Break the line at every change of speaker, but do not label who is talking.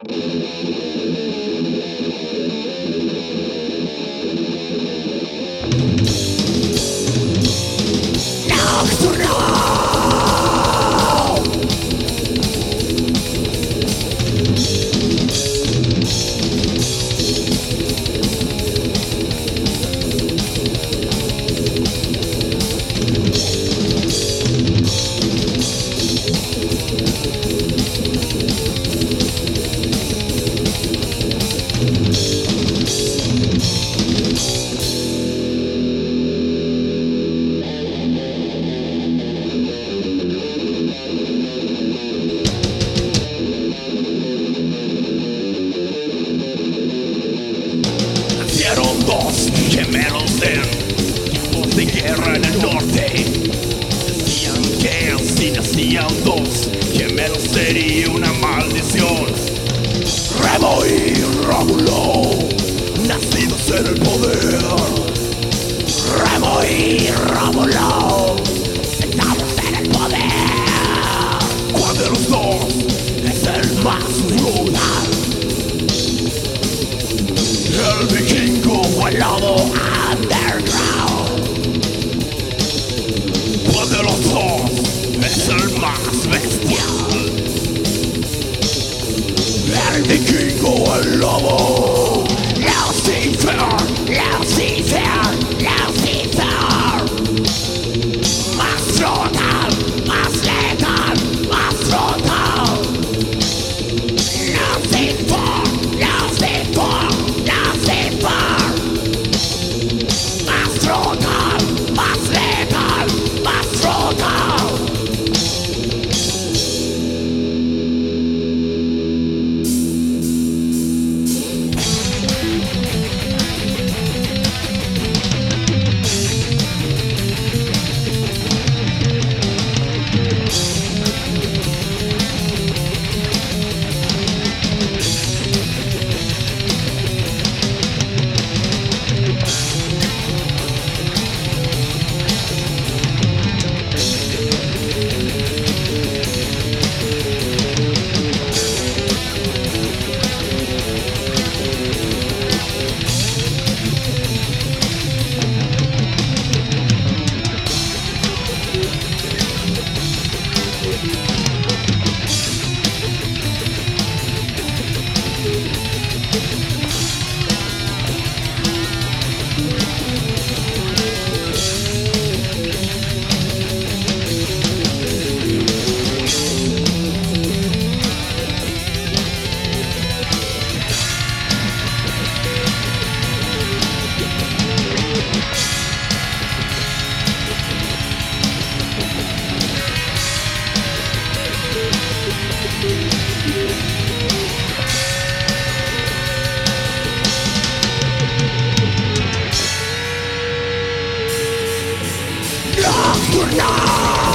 Thank you. El norte. lobo. Lucifer, Lucifer, Lucifer. Más frontal, más letal, más. Lucifer. No!